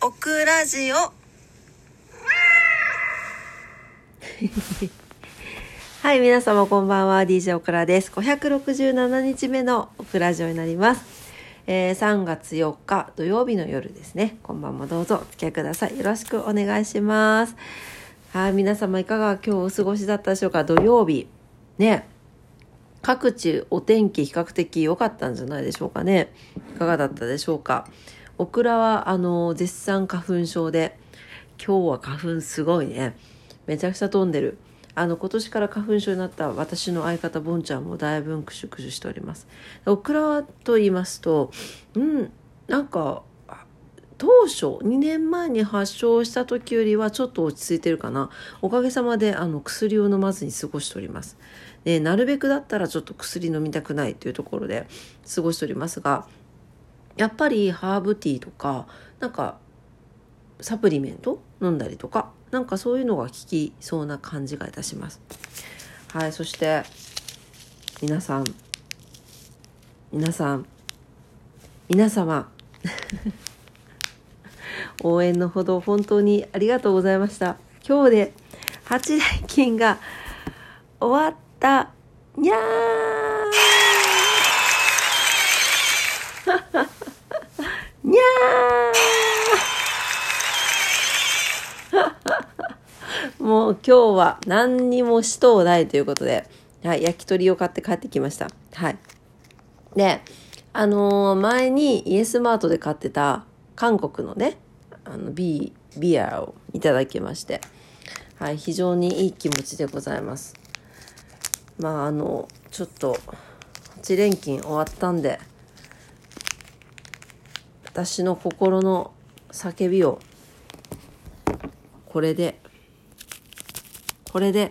オクラジオ はい、皆様こんばんは。DJ オクラです。567日目のオクラジオになります。えー3月4日土曜日の夜ですね。こんばんもどうぞお付き合いください。よろしくお願いします。はい、皆様いかが今日お過ごしだったでしょうか？土曜日。ね。各地お天気比較的良かったんじゃないでしょうかね。いかがだったでしょうか？オクラはあの絶賛花粉症で今日は花粉すごいね。めちゃくちゃ飛んでる。あの今年から花粉症になった私の相方ボンちゃんもだいぶクシュクシュしております。オクラと言いますと、うん、なんか当初2年前に発症した時よりはちょっと落ち着いてるかなおかげさまであの薬を飲まずに過ごしておりますでなるべくだったらちょっと薬飲みたくないというところで過ごしておりますがやっぱりハーブティーとかなんかサプリメント？飲んだりとか？なんかそういうのが効きそうな感じがいたします。はいそして皆さん皆さん皆様 応援のほど本当にありがとうございました。今日で8連勤が終わった。にゃーにゃー もう今日は何にもしとうないということで、はい、焼き鳥を買って帰ってきました。はい。で、あのー前にイエスマートで買ってた韓国のね、あのビー、ビアをいただきまして、はい、非常にいい気持ちでございます。まあ、あの、ちょっと、8連勤終わったんで、私の心の叫びを、これで、これで、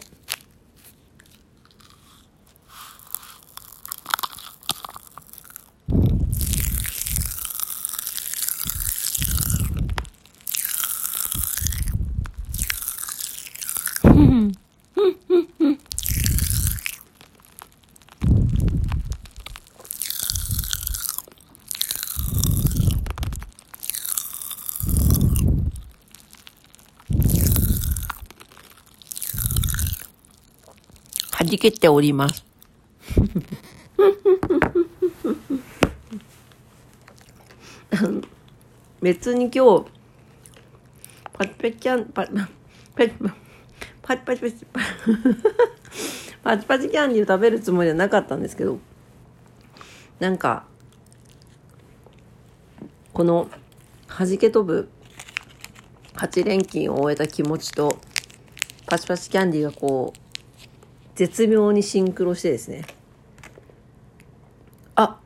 弾けております。別に今日、パチパチキャン、パチパチパチパチパチパチパチキャンディーを食べるつもりはなかったんですけど、なんか、この弾け飛ぶ8連勤を終えた気持ちと、パチパチキャンディーがこう、絶妙にシンクロしてですね。あ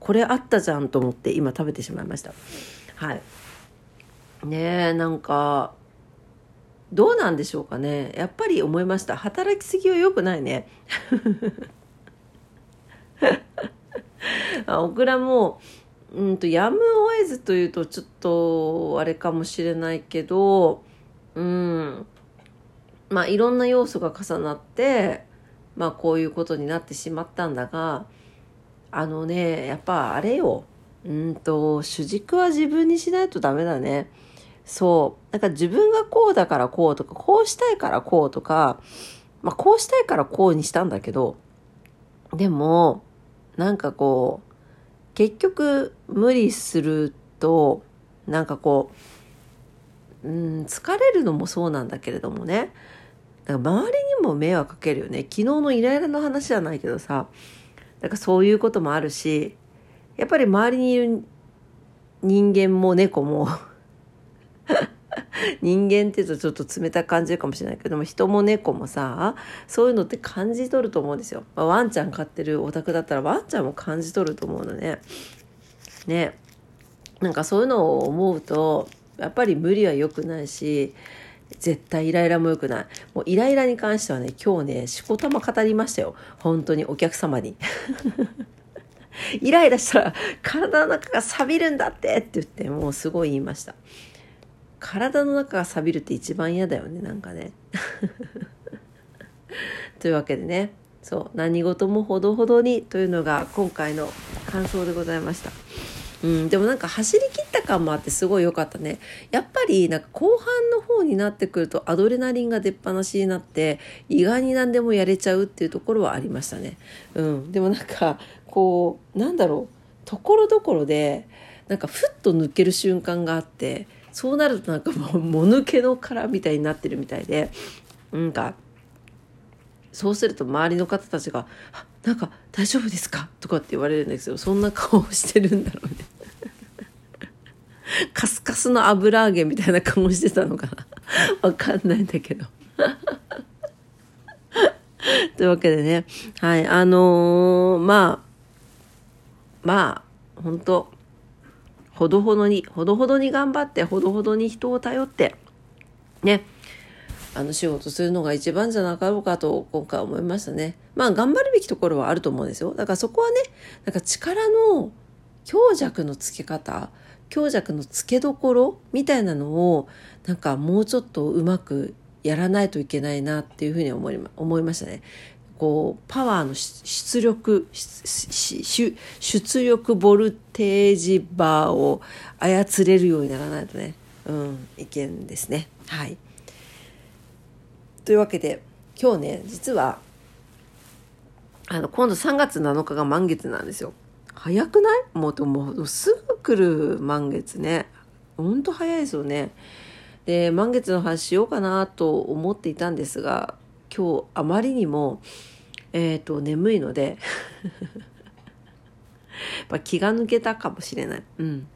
これあったじゃんと思って今食べてしまいました。はい。ねえなんかどうなんでしょうかね。やっぱり思いました。働きすぎは良くないね。あオクラもうんとやむを得ずというとちょっとあれかもしれないけどうん。まあいろんな要素が重なってまあこういうことになってしまったんだがあのねやっぱあれよ。うんと主軸は自分にしないとダメだね。そう。なんか自分がこうだからこうとかこうしたいからこうとかまあこうしたいからこうにしたんだけどでもなんかこう結局無理するとなんかこううん疲れるのもそうなんだけれどもね。だから周りにも迷惑かけるよね。昨日のイライラの話じゃないけどさ。だからそういうこともあるし。やっぱり周りにいる人間も猫も。人間って言うとちょっと冷たく感じるかもしれないけど。も人も猫もさそういうのって感じ取ると思うんですよ、まあ、ワンちゃん飼ってるお宅だったらワンちゃんも感じ取ると思うのね。ね。なんかそういうのを思うとやっぱり無理は良くないし絶対イライラも良くない。もうイライラに関してはね、今日ね、しこたま語りましたよ。本当にお客様に。イライラしたら体の中が錆びるんだってって言って、もうすごい言いました。体の中が錆びるって一番嫌だよね、なんかね。というわけでね、そう、何事もほどほどにというのが今回の感想でございました。うん、でもなんか走り切った感もあってすごい良かったね。やっぱりなんか後半の方になってくるとアドレナリンが出っ放しになって意外に何でもやれちゃうっていうところはありましたね。うん、でもなんかこうなんだろうところどころでなんかふっと抜ける瞬間があってそうなるとなんかもうもぬけの殻みたいになってるみたいでなんかそうすると周りの方たちが「なんか大丈夫ですか?」とかって言われるんですけどそんな顔をしてるんだろうね。カスカスの油揚げみたいな顔してたのかな。わかんないんだけど。というわけでね。はい。あのー、まあまあ本当ほどほどにほどほどに頑張ってほどほどに人を頼ってね。あの仕事するのが一番じゃなかろうかと今回思いましたね。まあ頑張るべきところはあると思うんですよ。だからそこはね、なんか力の強弱のつけ方、強弱のつけどころみたいなのをなんかもうちょっとうまくやらないといけないなっていうふうに思い思いましたね。こうパワーの出力出力ボルテージバーを操れるようにならないとね、うん、いけんですね。はい。というわけで今日ね実はあの今度3月7日が満月なんですよ。早くない？もうともうすぐ来る満月ね。ほんと早いですよね。で満月の話しようかなと思っていたんですが今日あまりにもえっ、ー、と眠いので 気が抜けたかもしれない。うん、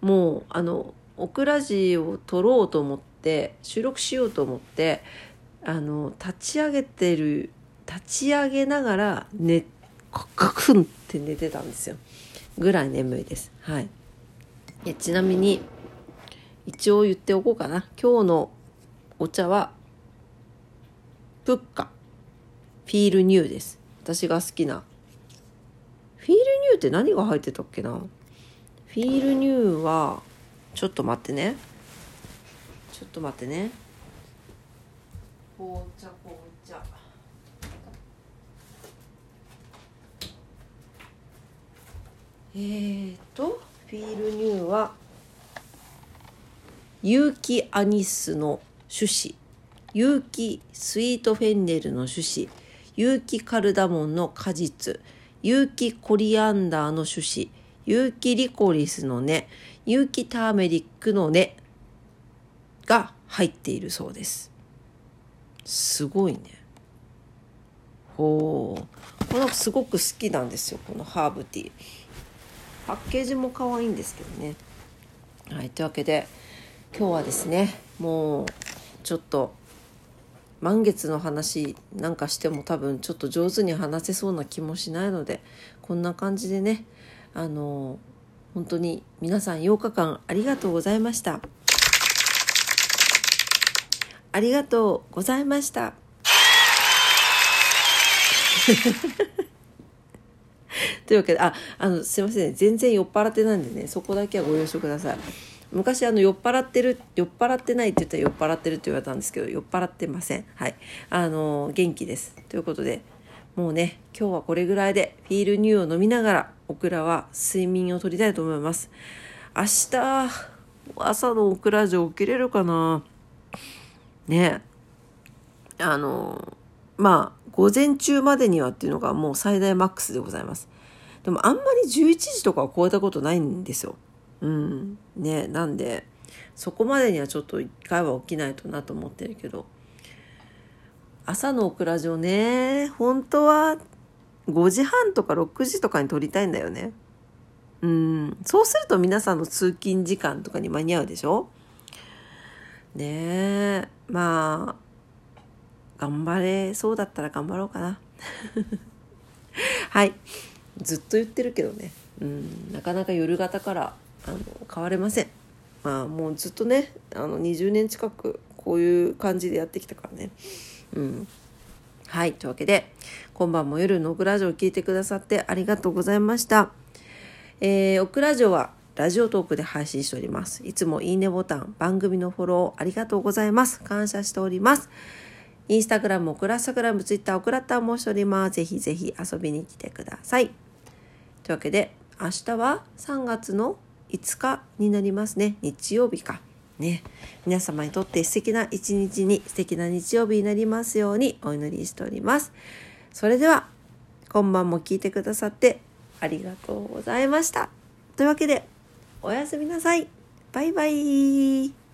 もうあのオクラジを撮ろうと思って収録しようと思ってあの立ち上げてる立ち上げながら寝ガクンて寝てたんですよ。ぐらい眠いです。はい。えちなみに一応言っておこうかな。今日のお茶はプッカ。フィールニューです。私が好きな。フィールニューって何が入ってたっけな？フィールニューはちょっと待ってね。ちょっと待ってね。紅茶えーとフィールニューは有機アニスの種子。有機スイートフェンネルの種子。有機カルダモンの果実。有機コリアンダーの種子。有機リコリスの根。有機ターメリックの根が入っているそうです。すごいね。ほうこのすごく好きなんですよこのハーブティー。パッケージも可愛いんですけどねはいというわけで今日はですねもうちょっと満月の話なんかしても多分ちょっと上手に話せそうな気もしないのでこんな感じでねあの本当に皆さん8日間ありがとうございました。ありがとうございました。というわけで、あ、あの、すいません、ね、全然酔っ払ってないんでね、そこだけはご了承ください。昔あの酔っ払ってる酔っ払ってないって言ったら酔っ払ってるって言われたんですけど酔っ払ってません。はい。あの元気です。ということでもうね今日はこれぐらいでフィールニューを飲みながらオクラは睡眠をとりたいと思います。明日朝のオクラじゃ起きれるかな。ね。あのまあ午前中までにはっていうのがもう最大マックスでございます。でもあんまり11時とかは超えたことないんですよ。うん。ねなんでそこまでにはちょっと一回は起きないとなと思ってるけど。朝のオクラジオね本当は5時半とか6時とかに撮りたいんだよね。うん。そうすると皆さんの通勤時間とかに間に合うでしょ？ねえまあ頑張れそうだったら頑張ろうかな。はい。ずっと言ってるけどねうんなかなか夜型からあの変われませんまあもうずっとねあの20年近くこういう感じでやってきたからねうんはいというわけで今晩も夜のオクラジオを聞いてくださってありがとうございましたえー、オクラジオはラジオトークで配信しております。いつもいいねボタン、番組のフォローありがとうございます。感謝しております。インスタグラム、オクラスタグラム、ツイッター、オクラッターもしております。ぜひぜひ遊びに来てください。というわけで、明日は3月の5日になりますね。日曜日か。ね。皆様にとって素敵な一日に素敵な日曜日になりますようにお祈りしております。それでは今晩も聞いてくださってありがとうございました。というわけでおやすみなさい。バイバイ。